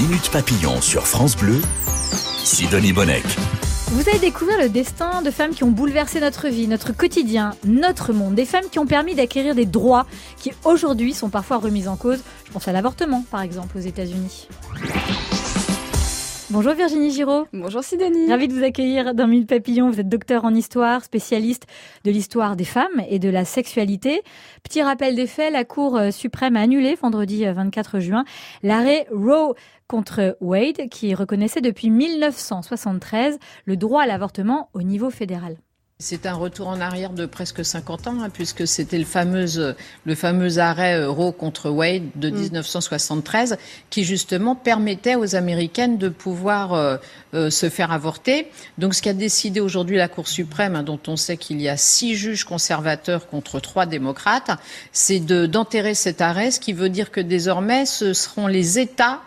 Minute Papillon sur France Bleu, Sidonie Bonnec. Vous allez découvrir le destin de femmes qui ont bouleversé notre vie, notre quotidien, notre monde. Des femmes qui ont permis d'acquérir des droits qui aujourd'hui sont parfois remis en cause. Je pense à l'avortement par exemple aux États-Unis. Bonjour Virginie Giraud. Bonjour Sidonie. Ravie de vous accueillir dans Mille Papillons. Vous êtes docteur en histoire, spécialiste de l'histoire des femmes et de la sexualité. Petit rappel des faits, la Cour euh, suprême a annulé vendredi 24 euh, juin l'arrêt Roe contre Wade qui reconnaissait depuis 1973 le droit à l'avortement au niveau fédéral. C'est un retour en arrière de presque 50 ans, hein, puisque c'était le fameux, le fameux arrêt euh, Roe contre Wade de 1973, mm. qui justement permettait aux Américaines de pouvoir euh, euh, se faire avorter. Donc ce qu'a décidé aujourd'hui la Cour suprême, hein, dont on sait qu'il y a six juges conservateurs contre trois démocrates, c'est d'enterrer cet arrêt, ce qui veut dire que désormais ce seront les États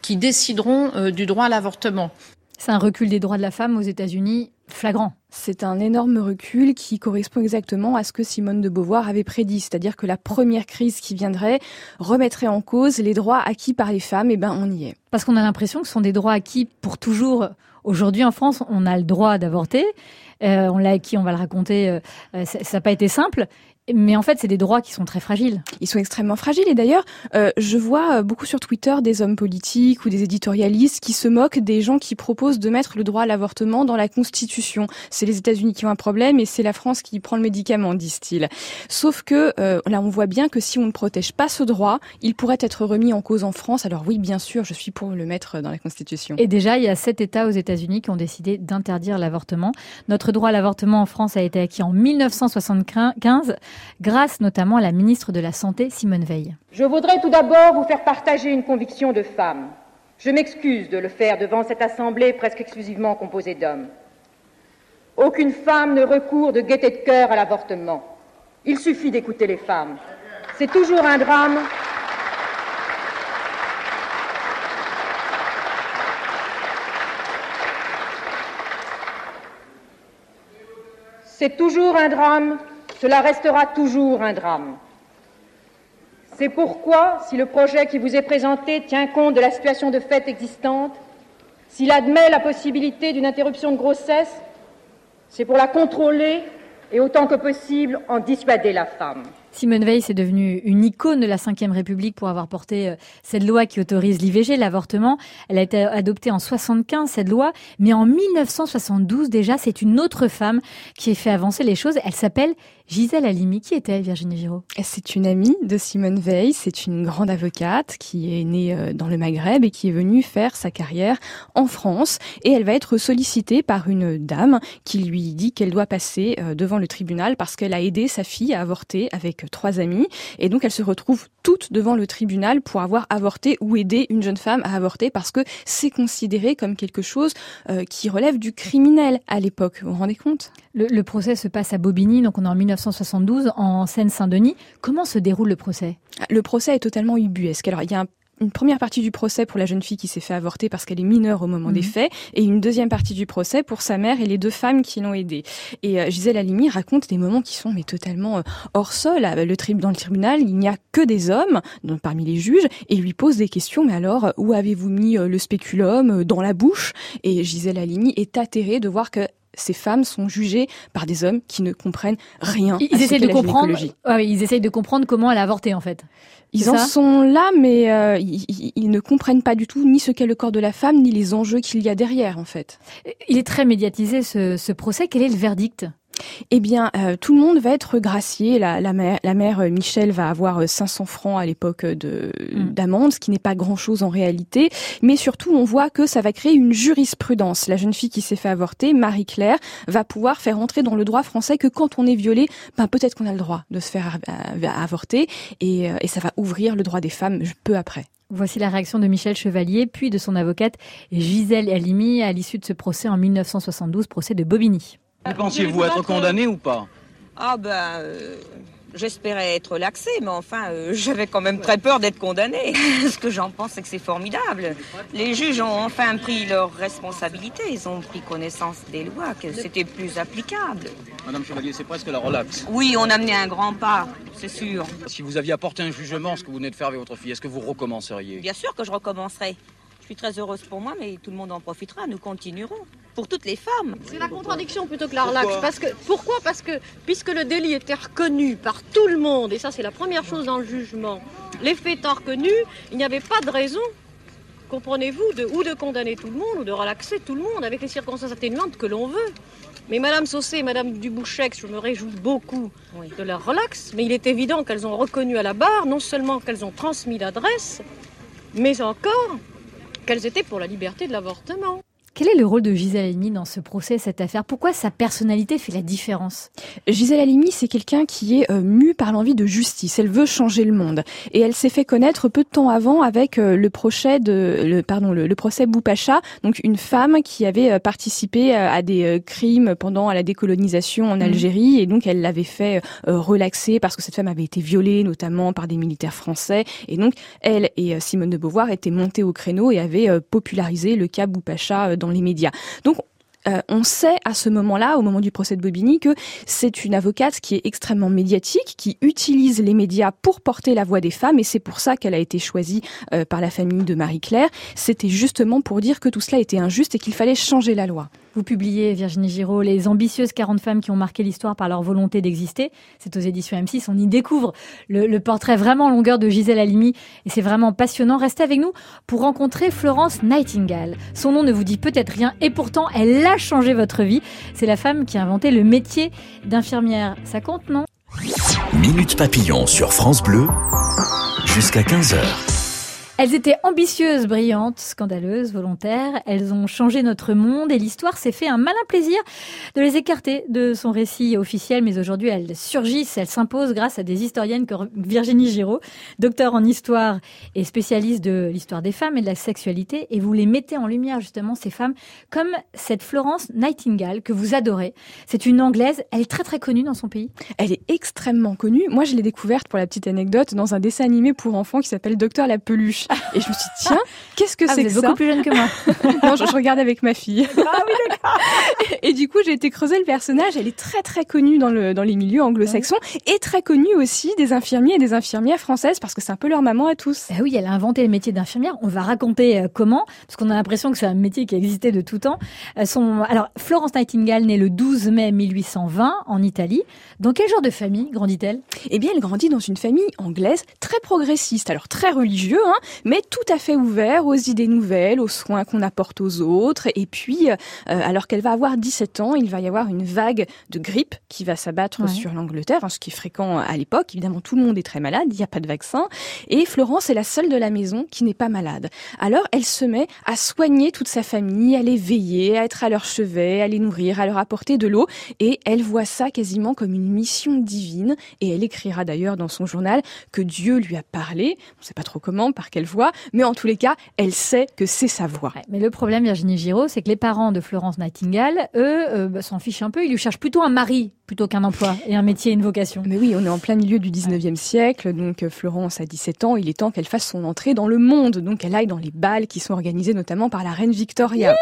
qui décideront du droit à l'avortement. C'est un recul des droits de la femme aux États-Unis flagrant. C'est un énorme recul qui correspond exactement à ce que Simone de Beauvoir avait prédit, c'est-à-dire que la première crise qui viendrait remettrait en cause les droits acquis par les femmes, et ben on y est. Parce qu'on a l'impression que ce sont des droits acquis pour toujours. Aujourd'hui en France, on a le droit d'avorter, euh, on l'a acquis, on va le raconter, euh, euh, ça n'a pas été simple, mais en fait, c'est des droits qui sont très fragiles. Ils sont extrêmement fragiles. Et d'ailleurs, euh, je vois euh, beaucoup sur Twitter des hommes politiques ou des éditorialistes qui se moquent des gens qui proposent de mettre le droit à l'avortement dans la Constitution. C'est les États-Unis qui ont un problème et c'est la France qui prend le médicament, disent-ils. Sauf que euh, là, on voit bien que si on ne protège pas ce droit, il pourrait être remis en cause en France. Alors oui, bien sûr, je suis pour le mettre dans la Constitution. Et déjà, il y a sept États aux États-Unis qui ont décidé d'interdire l'avortement. Notre droit à l'avortement en France a été acquis en 1975 grâce notamment à la ministre de la Santé, Simone Veil. Je voudrais tout d'abord vous faire partager une conviction de femme. Je m'excuse de le faire devant cette assemblée presque exclusivement composée d'hommes. Aucune femme ne recourt de gaieté de cœur à l'avortement. Il suffit d'écouter les femmes. C'est toujours un drame. C'est toujours un drame cela restera toujours un drame. C'est pourquoi, si le projet qui vous est présenté tient compte de la situation de fait existante, s'il admet la possibilité d'une interruption de grossesse, c'est pour la contrôler et autant que possible en dissuader la femme. Simone Veil est devenue une icône de la Ve République pour avoir porté euh, cette loi qui autorise l'IVG, l'avortement. Elle a été adoptée en 75, cette loi, mais en 1972 déjà, c'est une autre femme qui a fait avancer les choses. Elle s'appelle Gisèle Halimi. Qui est-elle, Virginie Giraud? C'est une amie de Simone Veil. C'est une grande avocate qui est née euh, dans le Maghreb et qui est venue faire sa carrière en France. Et elle va être sollicitée par une dame qui lui dit qu'elle doit passer euh, devant le tribunal parce qu'elle a aidé sa fille à avorter avec trois amis. Et donc, elles se retrouvent toutes devant le tribunal pour avoir avorté ou aidé une jeune femme à avorter parce que c'est considéré comme quelque chose euh, qui relève du criminel à l'époque. Vous vous rendez compte? Le, le, procès se passe à Bobigny, donc on est en 1972, en Seine-Saint-Denis. Comment se déroule le procès? Le procès est totalement ubuesque. Alors, il y a un une première partie du procès pour la jeune fille qui s'est fait avorter parce qu'elle est mineure au moment des mhm. faits, et une deuxième partie du procès pour sa mère et les deux femmes qui l'ont aidée. Et euh, Gisèle Halimi raconte des moments qui sont mais totalement euh, hors sol. Le dans le tribunal, il n'y a que des hommes donc, parmi les juges, et lui pose des questions. Mais alors, où avez-vous mis euh, le spéculum dans la bouche? Et Gisèle Halimi est atterrée de voir que ces femmes sont jugées par des hommes qui ne comprennent rien. Ils essayent de comprendre. ils essayent de comprendre comment elle a avorté en fait. Ils en sont là, mais euh, ils, ne comprennent pas du tout ni ce qu'est le corps de la femme, ni les enjeux qu'il y a derrière en fait. Il est très médiatisé ce, ce procès. Quel est le verdict? Eh bien, euh, tout le monde va être gracié. La, la, mère, la mère euh, Michel va avoir 500 euh, francs à l'époque de mm. d'amende, ce qui n'est pas grand-chose en réalité. Mais surtout, on voit que ça va créer une jurisprudence. La jeune fille qui s'est fait avorter, Marie-Claire, va pouvoir faire entrer dans le droit français que quand on est violé, ben peut-être qu'on a le droit de se faire avorter, et, et ça va ouvrir le droit des femmes peu après. Voici la réaction de Michel Chevalier, puis de son avocate Gisèle Halimi à l'issue de ce procès en 1972, procès de Bobigny. Vous pensiez-vous être condamné ou pas? Ah ben, euh, j'espérais être laxé, mais enfin, euh, j'avais quand même très peur d'être condamné. Ce que j'en pense, c'est que c'est formidable. Les juges ont enfin pris leurs responsabilités. Ils ont pris connaissance des lois, que c'était plus applicable. Madame Chevalier, c'est presque la relaxe. Oui, on a mené un grand pas, c'est sûr. Si vous aviez apporté un jugement, ce que vous venez de faire avec votre fille, est-ce que vous recommenceriez? Bien sûr que je recommencerai. Je suis très heureuse pour moi, mais tout le monde en profitera. Nous continuerons. Pour toutes les femmes. C'est la contradiction plutôt que la relax. Parce que, pourquoi? Parce que, puisque le délit était reconnu par tout le monde, et ça c'est la première chose dans le jugement, les faits étant reconnus, il n'y avait pas de raison, comprenez-vous, de, ou de condamner tout le monde, ou de relaxer tout le monde avec les circonstances atténuantes que l'on veut. Mais Madame Saucé et Madame Dubouchec, je me réjouis beaucoup de leur relax, mais il est évident qu'elles ont reconnu à la barre non seulement qu'elles ont transmis l'adresse, mais encore qu'elles étaient pour la liberté de l'avortement. Quel est le rôle de Gisèle Halimi dans ce procès, cette affaire? Pourquoi sa personnalité fait la différence? Gisèle Halimi, c'est quelqu'un qui est euh, mu par l'envie de justice. Elle veut changer le monde. Et elle s'est fait connaître peu de temps avant avec euh, le procès de, le, pardon, le, procès Boupacha, donc une femme qui avait euh, participé à des crimes pendant la décolonisation en mmh. Algérie. Et donc elle l'avait fait relaxer parce que cette femme avait été violée notamment par des militaires français. Et donc elle et Simone de Beauvoir étaient montées au créneau et avaient popularisé le cas Boupacha les médias. Donc euh, on sait à ce moment-là, au moment du procès de Bobigny, que c'est une avocate qui est extrêmement médiatique, qui utilise les médias pour porter la voix des femmes, et c'est pour ça qu'elle a été choisie euh, par la famille de Marie-Claire. C'était justement pour dire que tout cela était injuste et qu'il fallait changer la loi. Vous publiez, Virginie Giraud, Les ambitieuses 40 femmes qui ont marqué l'histoire par leur volonté d'exister. C'est aux éditions M6. On y découvre le, portrait vraiment longueur de Gisèle Halimi et c'est vraiment passionnant. Restez avec nous pour rencontrer Florence Nightingale. Son nom ne vous dit peut-être rien et pourtant elle a changé votre vie. C'est la femme qui a inventé le métier d'infirmière. Ça compte, non? Minute papillon sur France Bleu jusqu'à 15h. Elles étaient ambitieuses, brillantes, scandaleuses, volontaires. Elles ont changé notre monde et l'histoire s'est fait un malin plaisir de les écarter de son récit officiel. Mais aujourd'hui, elles surgissent, elles s'imposent grâce à des historiennes comme Virginie Giraud, docteur en histoire et spécialiste de l'histoire des femmes et de la sexualité. Et vous les mettez en lumière justement, ces femmes, comme cette Florence Nightingale que vous adorez. C'est une Anglaise, elle est très très connue dans son pays. Elle est extrêmement connue. Moi, je l'ai découverte pour la petite anecdote dans un dessin animé pour enfants qui s'appelle Docteur la Peluche. Et je me suis dit, tiens, qu'est-ce que ah, c'est que ça beaucoup plus jeune que moi. non, je, regarde avec ma fille. Ah oui, d'accord. Et, du coup, j'ai été creuser le personnage. Elle est très, très connue dans, le, dans les milieux anglo-saxons et très connue aussi des infirmiers et des infirmières françaises parce que c'est un peu leur maman à tous. Eh oui, elle a inventé le métier d'infirmière. On va raconter euh, comment, parce qu'on a l'impression que c'est un métier qui existait de tout temps. Euh, son... Alors, Florence Nightingale, née le 12 mai 1820 en Italie. Dans quel genre de famille grandit-elle? Eh bien, elle grandit dans une famille anglaise très progressiste, alors très religieux, hein, mais tout à fait ouvert aux idées nouvelles, aux soins qu'on apporte aux autres. Et puis, euh, alors qu'elle va avoir 17 ans, il va y avoir une vague de grippe qui va s'abattre sur l'Angleterre, hein, ce qui est fréquent à l'époque. Évidemment, tout le monde est très malade, il n'y a pas de vaccin. Et Florence est la seule de la maison qui n'est pas malade. Alors, elle se met à soigner toute sa famille, à les veiller, à être à leur chevet, à les nourrir, à leur apporter de l'eau. Et elle voit ça quasiment comme une mission divine. Et elle écrira d'ailleurs dans son journal que Dieu lui a parlé. On ne sait pas trop comment, par voix, mais en tous les cas, elle sait que c'est sa voix. mais le problème, Virginie Giraud, c'est que les parents de Florence Nightingale, eux, euh, bah, s'en fichent un peu. Ils lui cherchent plutôt un mari plutôt qu'un emploi et un métier et une vocation. Mais oui, on est en plein milieu du 19e siècle, donc euh, Florence a 17 ans, il est temps qu'elle fasse son entrée dans le monde, donc elle aille dans les bals qui sont organisés notamment par la reine Victoria.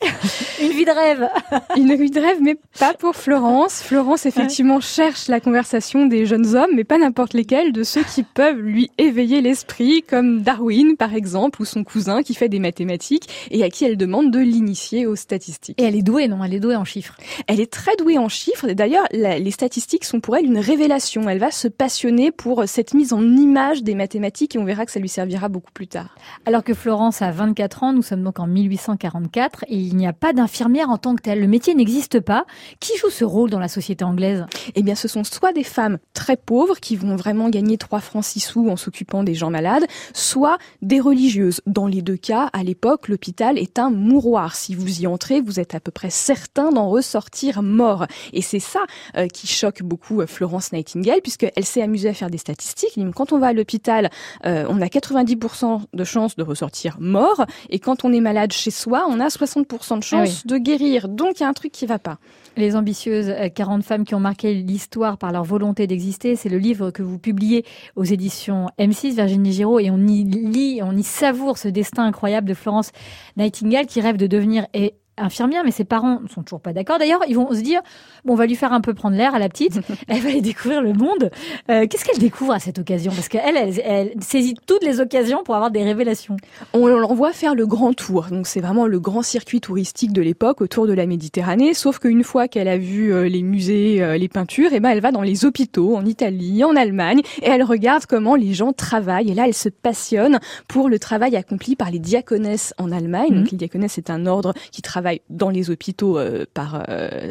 Une vie de rêve. Une vie de rêve, mais pas pour Florence. Florence, effectivement, cherche la conversation des jeunes hommes, mais pas n'importe lesquels, de ceux qui peuvent lui éveiller l'esprit, comme Darwin, par exemple, ou son cousin qui fait des mathématiques et à qui elle demande de l'initier aux statistiques. Et elle est douée, non? Elle est douée en chiffres. Elle est très douée en chiffres. D'ailleurs, les statistiques sont pour elle une révélation. Elle va se passionner pour cette mise en image des mathématiques et on verra que ça lui servira beaucoup plus tard. Alors que Florence a 24 ans, nous sommes donc en 1844 et il n'y a pas d'infirmière en tant que telle. Le métier n'existe pas. Qui joue ce rôle dans la société anglaise? Eh bien, ce sont soit des femmes très pauvres qui vont vraiment gagner 3 francs 6 sous en s'occupant des gens malades, soit des religieuses. Dans les deux cas, à l'époque, l'hôpital est un mouroir. Si vous y entrez, vous êtes à peu près certain d'en ressortir mort. Et c'est ça euh, qui choque beaucoup euh, Florence Nightingale, puisqu'elle s'est amusée à faire des statistiques. Quand on va à l'hôpital, euh, on a 90% de chances de ressortir mort, et quand on est malade chez soi, on a 60% de chance de guérir. Donc il y a un truc qui va pas. Les ambitieuses 40 femmes qui ont marqué l'histoire par leur volonté d'exister, c'est le livre que vous publiez aux éditions M6, Virginie Giraud, et on y lit, on y savoure ce destin incroyable de Florence Nightingale qui rêve de devenir et infirmière, mais ses parents ne sont toujours pas d'accord. D'ailleurs, ils vont se dire, bon, on va lui faire un peu prendre l'air à la petite. elle va aller découvrir le monde. Euh, Qu'est-ce qu'elle découvre à cette occasion? Parce qu'elle, elle, elle, saisit toutes les occasions pour avoir des révélations. On l'envoie faire le grand tour. Donc c'est vraiment le grand circuit touristique de l'époque autour de la Méditerranée. Sauf qu'une fois qu'elle a vu euh, les musées, euh, les peintures, et eh ben elle va dans les hôpitaux en Italie, en Allemagne, et elle regarde comment les gens travaillent. Et là, elle se passionne pour le travail accompli par les diaconesses en Allemagne. Donc mhm. les diaconesses, c'est un ordre qui travaille dans les hôpitaux euh, par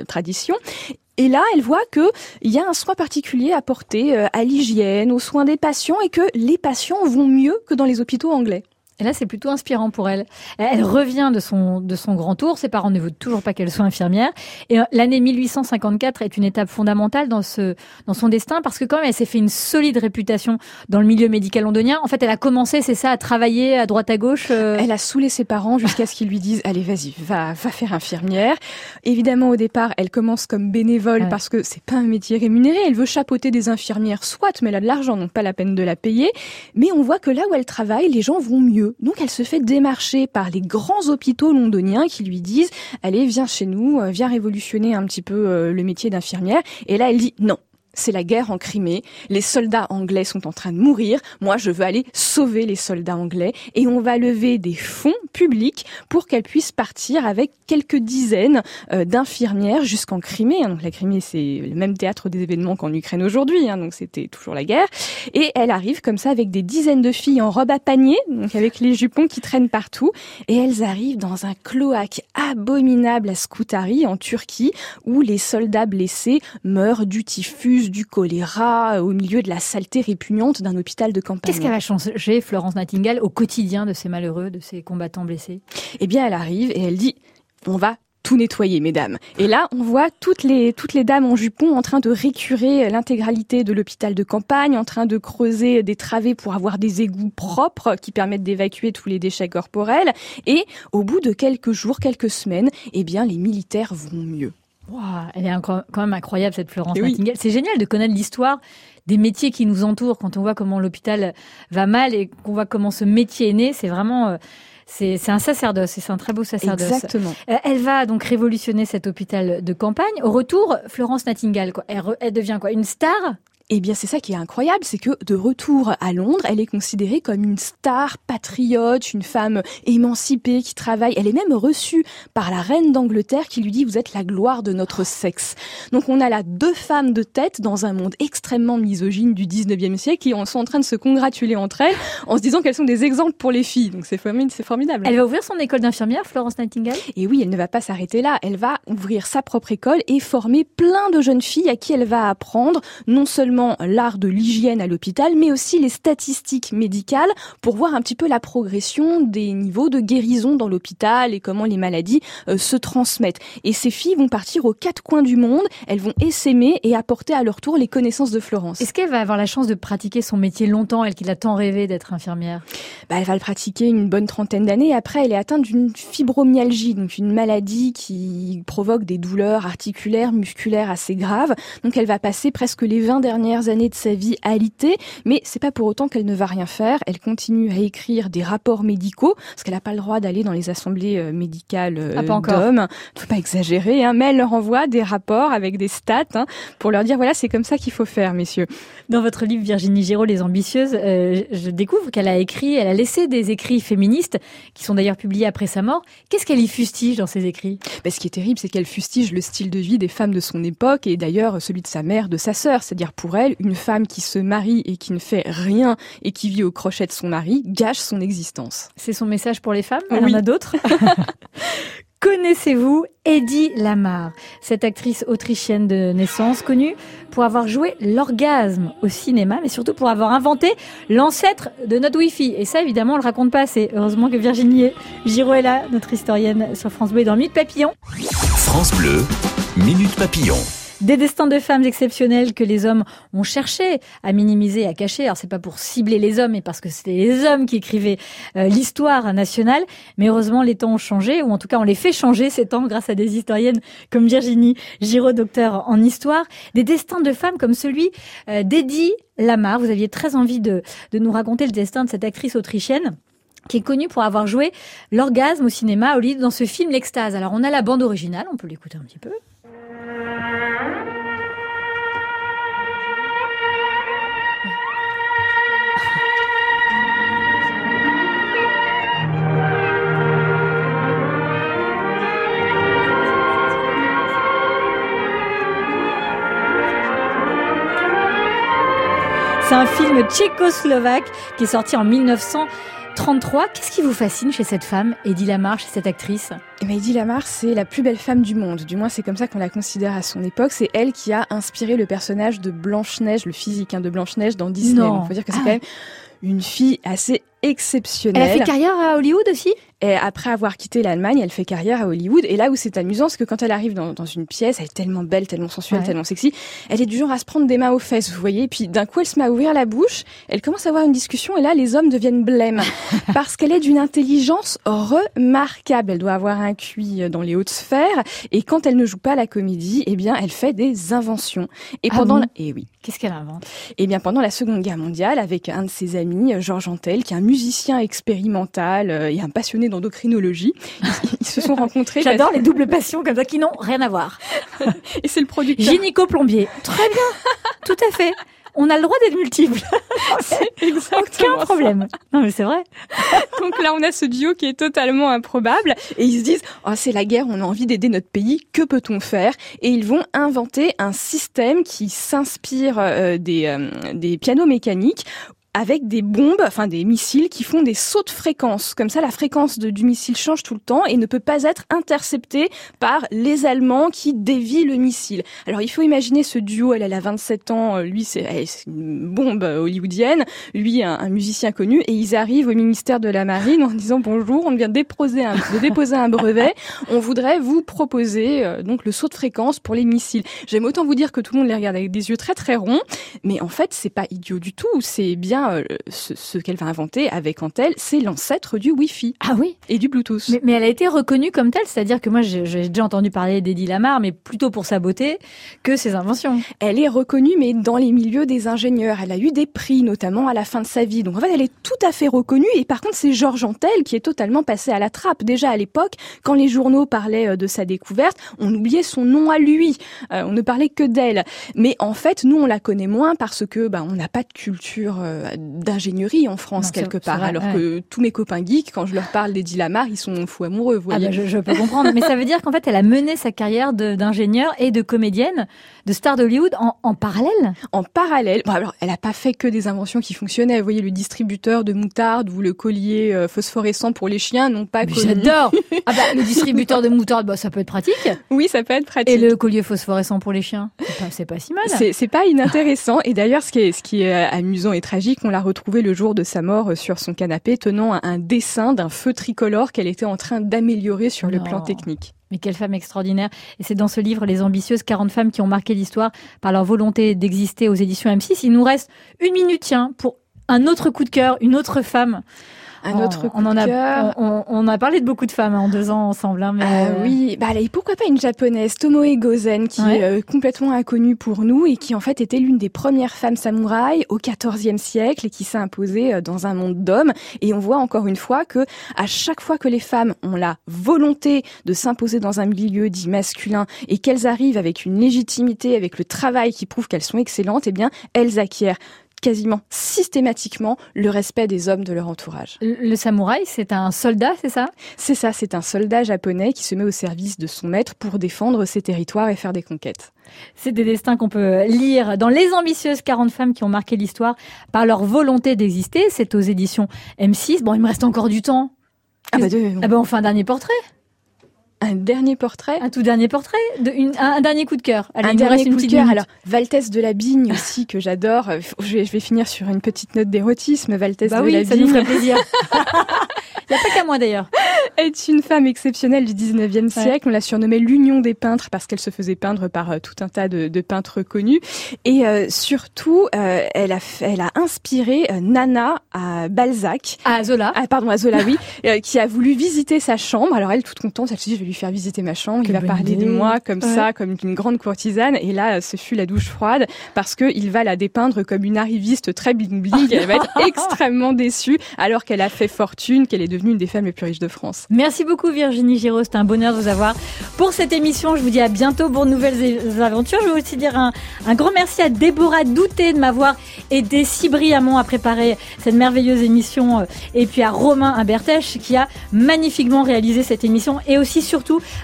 tradition. Et là, elle voit que il y a un soin particulier apporté à l'hygiène, aux soins des patients, et que les patients vont mieux que dans les hôpitaux anglais. Et là, c'est plutôt inspirant pour elle. Elle revient de son, de son grand tour. Ses parents ne veulent toujours pas qu'elle soit infirmière. Et euh, l'année 1854 est une étape fondamentale dans, ce, dans son destin parce que quand même, elle s'est fait une solide réputation dans le milieu médical londonien. En fait, elle a commencé, c'est ça, à travailler à droite à gauche. Euh. Elle a saoulé ses parents jusqu'à ce qu'ils lui disent, allez, vas-y, va, va faire infirmière. Évidemment, au départ, elle commence comme bénévole parce que c'est pas un métier rémunéré. Elle veut chapeauter des infirmières, soit, mais elle a de l'argent, donc pas la peine de la payer. Mais on voit que là où elle travaille, les gens vont mieux. Donc elle se fait démarcher par les grands hôpitaux londoniens qui lui disent allez viens chez nous, euh, viens révolutionner un petit peu euh, le métier d'infirmière. Et là elle dit non, c'est la guerre en Crimée, les soldats anglais sont en train de mourir, moi je veux aller sauver les soldats anglais et on va lever des fonds publics pour qu'elle puisse partir avec quelques dizaines euh, d'infirmières jusqu'en Crimée. Donc la Crimée c'est le même théâtre des événements qu'en Ukraine aujourd'hui, hein, donc c'était toujours la guerre. Et elle arrive comme ça avec des dizaines de filles en robe à panier, donc avec les jupons qui traînent partout, et elles arrivent dans un cloaque abominable à Scutari en Turquie où les soldats blessés meurent du typhus du choléra, au milieu de la saleté répugnante d'un hôpital de campagne. Qu'est-ce qu'elle a changé, Florence Nightingale, au quotidien de ces malheureux, de ces combattants blessés? Eh bien, elle arrive et elle dit, on va tout nettoyer, mesdames. Et là, on voit toutes les, toutes les dames en jupon en train de récurer l'intégralité de l'hôpital de campagne, en train de creuser des travées pour avoir des égouts propres qui permettent d'évacuer tous les déchets corporels. Et au bout de quelques jours, quelques semaines, eh bien, les militaires vont mieux elle est quand même incroyable cette Florence Nightingale. C'est génial de connaître l'histoire des métiers qui nous entourent quand on voit comment l'hôpital va mal et qu'on voit comment ce métier est né. C'est vraiment euh, c'est un sacerdoce et c'est un très beau sacerdoce. Exactement. Euh, elle va donc révolutionner cet hôpital de campagne. Au retour, Florence Nightingale, elle devient quoi Une star eh bien, c'est ça qui est incroyable, c'est que de retour à Londres, elle est considérée comme une star patriote, une femme émancipée qui travaille. Elle est même reçue par la reine d'Angleterre qui lui dit vous êtes la gloire de notre sexe. Donc on a là deux femmes de tête dans un monde extrêmement misogyne du 19e siècle qui sont en train de se congratuler entre elles en se disant qu'elles sont des exemples pour les filles. Donc c'est formidable. Elle va ouvrir son école d'infirmière, Florence Nightingale? Et oui, elle ne va pas s'arrêter là. Elle va ouvrir sa propre école et former plein de jeunes filles à qui elle va apprendre non seulement l'art de l'hygiène à l'hôpital, mais aussi les statistiques médicales pour voir un petit peu la progression des niveaux de guérison dans l'hôpital et comment les maladies euh, se transmettent. Et ces filles vont partir aux quatre coins du monde, elles vont essaimer et apporter à leur tour les connaissances de Florence. Est-ce qu'elle va avoir la chance de pratiquer son métier longtemps, elle qui a tant rêvé d'être infirmière? Bah, Elle va le pratiquer une bonne trentaine d'années. Après, elle est atteinte d'une fibromyalgie, donc une maladie qui provoque des douleurs articulaires, musculaires assez graves. Donc elle va passer presque les 20 dernières années de sa vie alitée, mais c'est pas pour autant qu'elle ne va rien faire. Elle continue à écrire des rapports médicaux, parce qu'elle n'a pas le droit d'aller dans les assemblées euh, médicales euh, ah, d'hommes. Faut pas exagérer, hein, mais elle leur envoie des rapports avec des stats hein, pour leur dire voilà, c'est comme ça qu'il faut faire, messieurs. Dans votre livre Virginie Giraud, Les Ambitieuses, euh, je découvre qu'elle a écrit, elle a laissé des écrits féministes qui sont d'ailleurs publiés après sa mort. Qu'est-ce qu'elle y fustige dans ces écrits? Ben, Ce qui est terrible, c'est qu'elle fustige le style de vie des femmes de son époque et d'ailleurs celui de sa mère, de sa sœur. C'est-à-dire pour elle, une femme qui se marie et qui ne fait rien et qui vit au crochet de son mari gâche son existence. C'est son message pour les femmes Elle en a d'autres? Connaissez-vous Eddie Lamar, cette actrice autrichienne de naissance connue pour avoir joué l'orgasme au cinéma, mais surtout pour avoir inventé l'ancêtre de notre Wi-Fi? Et ça, évidemment, on le raconte pas assez. Heureusement que Virginie Giraud est là, notre historienne sur France Bleu dans Minute Papillon. France Bleu, Minute Papillon. Des destins de femmes exceptionnels que les hommes ont cherché à minimiser, à cacher. Alors c'est pas pour cibler les hommes, mais parce que c'était les hommes qui écrivaient euh, l'histoire nationale. Mais heureusement, les temps ont changé, ou en tout cas, on les fait changer ces temps grâce à des historiennes comme Virginie Giraud, docteur en histoire. Des destins de femmes comme celui euh, d'Eddie Lamar. Vous aviez très envie de, de nous raconter le destin de cette actrice autrichienne qui est connu pour avoir joué l'orgasme au cinéma au lieu dans ce film L'Extase. Alors on a la bande originale, on peut l'écouter un petit peu. C'est un film tchécoslovaque qui est sorti en 1933. Qu'est-ce qui vous fascine chez cette femme, Eddie Lamar, chez cette actrice? Eh ben, Eddie Lamar, c'est la plus belle femme du monde. Du moins, c'est comme ça qu'on la considère à son époque. C'est elle qui a inspiré le personnage de Blanche-Neige, le physique hein, de Blanche-Neige dans Disney. Il faut dire que c'est ah. quand même une fille assez exceptionnelle. Elle a fait carrière à Hollywood aussi? Et après avoir quitté l'Allemagne, elle fait carrière à Hollywood. Et là où c'est amusant, c'est que quand elle arrive dans, dans, une pièce, elle est tellement belle, tellement sensuelle, tellement sexy. Elle est du genre à se prendre des mains aux fesses, vous voyez. Et puis d'un coup, elle se met à ouvrir la bouche. Elle commence à avoir une discussion. Et là, les hommes deviennent blêmes parce qu'elle est d'une intelligence remarquable. Elle doit avoir un QI dans les hautes sphères. Et quand elle ne joue pas la comédie, eh bien, elle fait des inventions. Et ah pendant, et oui, qu'est-ce qu'elle invente? Eh bien, pendant la Seconde Guerre mondiale, avec un de ses amis, Georges Antel, qui est un musicien expérimental euh, et un passionné d'endocrinologie. Ils, se sont rencontrés. J'adore les doubles passions comme ça qui n'ont rien à voir. et c'est le producteur. Gynéco-plombier. Très bien. Tout à fait. On a le droit d'être multiple. exactement Aucun problème. Non, mais c'est vrai. Donc là, on a ce duo qui est totalement improbable. Et ils se disent, oh, c'est la guerre, on a envie d'aider notre pays. Que peut-on faire? Et ils vont inventer un système qui s'inspire euh, des, euh, des pianos mécaniques avec des bombes, enfin des missiles qui font des sauts de fréquence. Comme ça, la fréquence du missile change tout le temps et ne peut pas être interceptée par les Allemands qui dévient le missile. Alors il faut imaginer ce duo, elle, elle a 27 ans, euh, lui c'est une bombe hollywoodienne, lui un, musicien connu, et ils arrivent au ministère de la Marine en disant bonjour, on vient déposer un, de déposer un brevet, on voudrait vous proposer euh, donc le saut de fréquence pour les missiles. J'aime autant vous dire que tout le monde les regarde avec des yeux très très ronds, mais en fait c'est pas idiot du tout, c'est bien euh, ce, qu'elle va inventer avec Antel, c'est l'ancêtre du Wi-Fi. Ah oui Et du Bluetooth. Mais, elle a été reconnue comme telle, c'est-à-dire que moi j'ai déjà entendu parler d'Eddie Lamar, mais plutôt pour sa beauté que ses inventions. Elle est reconnue, mais dans les milieux des ingénieurs. Elle a eu des prix, notamment à la fin de sa vie. Donc en fait, elle est tout à fait reconnue. Et par contre, c'est Georges Antel qui est totalement passé à la trappe. Déjà à l'époque, quand les journaux parlaient euh, de sa découverte, on oubliait son nom à lui. Euh, on ne parlait que d'elle. Mais en fait, nous, on la connaît moins parce que bah, on n'a pas de culture d'ingénierie en France quelque part. alors que tous mes copains geeks, quand je leur parle d'Eddie Lamar, ils sont fous amoureux. Vous ah voyez. bah je, peux comprendre, mais ça veut dire qu'en fait, elle a mené sa carrière d'ingénieure et de comédienne, de star d'Hollywood en, en parallèle. En parallèle. Bon, alors, elle a pas fait que des inventions qui fonctionnaient. Vous voyez, le distributeur de moutarde ou le collier euh, phosphorescent pour les chiens n'ont pas. J'adore. ah bah le distributeur de moutarde, bah, ça peut être pratique. Oui, ça peut être pratique. Et le collier phosphorescent pour les chiens, c'est pas, pas, si mal. C'est pas inintéressant. et d'ailleurs, ce qui est ce qui est amusant et tragique, on l'a retrouvé le jour de sa mort euh, sur son canapé, tenant un, dessin d'un feu tricolore qu'elle était en train d'améliorer sur le plan technique. Mais quelle femme extraordinaire. Et c'est dans ce livre, Les Ambitieuses, 40 femmes qui ont marqué l'histoire par leur volonté d'exister aux éditions M6. Il nous reste une minute, tiens, pour un autre coup de cœur, une autre femme. Un oh, autre on, en a, on, a parlé de beaucoup de femmes hein, en deux ans ensemble. Hein, mais ah euh, oui, bah allez, pourquoi pas une japonaise, Tomoe Gozen, qui est euh, complètement inconnue pour nous et qui en fait était l'une des premières femmes samouraïs au XIVe siècle et qui s'est imposée euh, dans un monde d'hommes. Et on voit encore une fois que à chaque fois que les femmes ont la volonté de s'imposer dans un milieu dit masculin et qu'elles arrivent avec une légitimité, avec le travail qui prouve qu'elles sont excellentes, eh bien elles acquièrent quasiment systématiquement le respect des hommes de leur entourage. Le, samouraï, c'est un soldat, c'est ça? C'est ça, c'est un soldat japonais qui se met au service de son maître pour défendre ses territoires et faire des conquêtes. C'est des destins qu'on peut lire dans Les ambitieuses 40 femmes qui ont marqué l'histoire par leur volonté d'exister. C'est aux éditions M6. Bon, il me reste encore du temps. Ah bah, ah bah on fait un dernier portrait. Un dernier portrait Un tout dernier portrait de une, un, dernier coup de cœur. un dernier coup de cœur. Alors, Valtès de la Bigne aussi, que j'adore. Je vais, je vais finir sur une petite note d'érotisme. Valtès bah de la Bigne. ça nous ferait plaisir. Il n'y a pas qu'à moi d'ailleurs. est une femme exceptionnelle du 19e siècle. On l'a surnommée l'union des peintres parce qu'elle se faisait peindre par euh, tout un tas de, de peintres connus. Et euh, surtout, euh, elle, a, elle a inspiré euh, Nana à Balzac. À Zola. Ah, pardon, à Zola, oui. euh, qui a voulu visiter sa chambre. Alors elle, toute contente, elle se dit, je vais lui faire visiter ma chambre. Il va parler idée. de moi comme Ouais. ça, comme une grande courtisane. Et là, ce fut la douche froide parce que il va la dépeindre comme une arriviste très bling bling. elle va être extrêmement déçue alors qu'elle a fait fortune, qu'elle est devenue une des femmes les plus riches de France. Merci beaucoup Virginie Giraud, c'était un bonheur de vous avoir pour cette émission. Je vous dis à bientôt pour de nouvelles aventures. Je veux aussi dire un, un grand merci à Déborah Douté de m'avoir aidé si brillamment à préparer cette merveilleuse émission euh, et puis à Romain Imbertèche qui a magnifiquement réalisé cette émission et aussi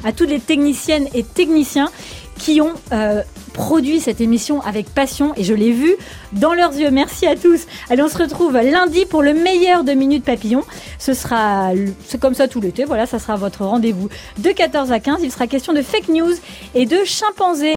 à toutes les techniciennes et techniciens qui ont euh, produit cette émission avec passion et je l'ai vu dans leurs yeux. Merci à tous. Allez, on se retrouve lundi pour le meilleur de Minutes Papillon. Ce sera, comme ça tout l'été. Voilà, ça sera votre rendez-vous de 14 à 15. Il sera question de fake news et de chimpanzés.